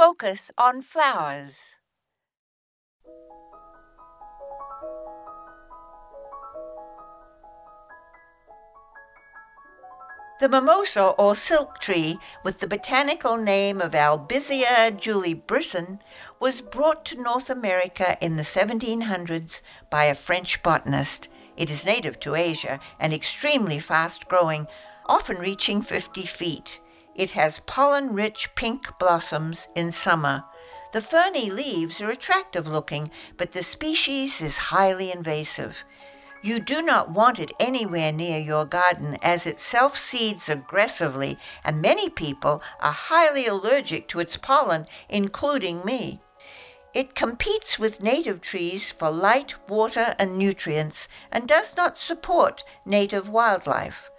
Focus on flowers. The mimosa or silk tree, with the botanical name of Albizia julibrissin, was brought to North America in the 1700s by a French botanist. It is native to Asia and extremely fast growing, often reaching 50 feet. It has pollen rich pink blossoms in summer. The ferny leaves are attractive looking, but the species is highly invasive. You do not want it anywhere near your garden as it self seeds aggressively, and many people are highly allergic to its pollen, including me. It competes with native trees for light, water, and nutrients and does not support native wildlife.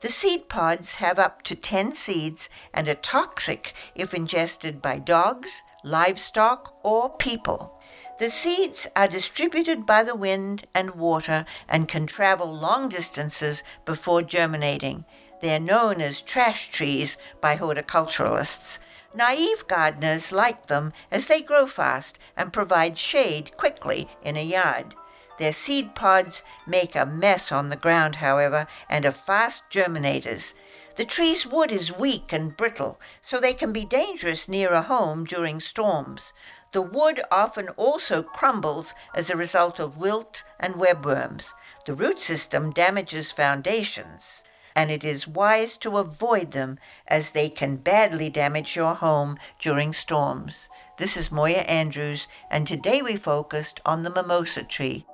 The seed pods have up to 10 seeds and are toxic if ingested by dogs, livestock, or people. The seeds are distributed by the wind and water and can travel long distances before germinating. They're known as trash trees by horticulturalists. Naive gardeners like them as they grow fast and provide shade quickly in a yard. Their seed pods make a mess on the ground, however, and are fast germinators. The tree's wood is weak and brittle, so they can be dangerous near a home during storms. The wood often also crumbles as a result of wilt and webworms. The root system damages foundations, and it is wise to avoid them as they can badly damage your home during storms. This is Moya Andrews, and today we focused on the mimosa tree.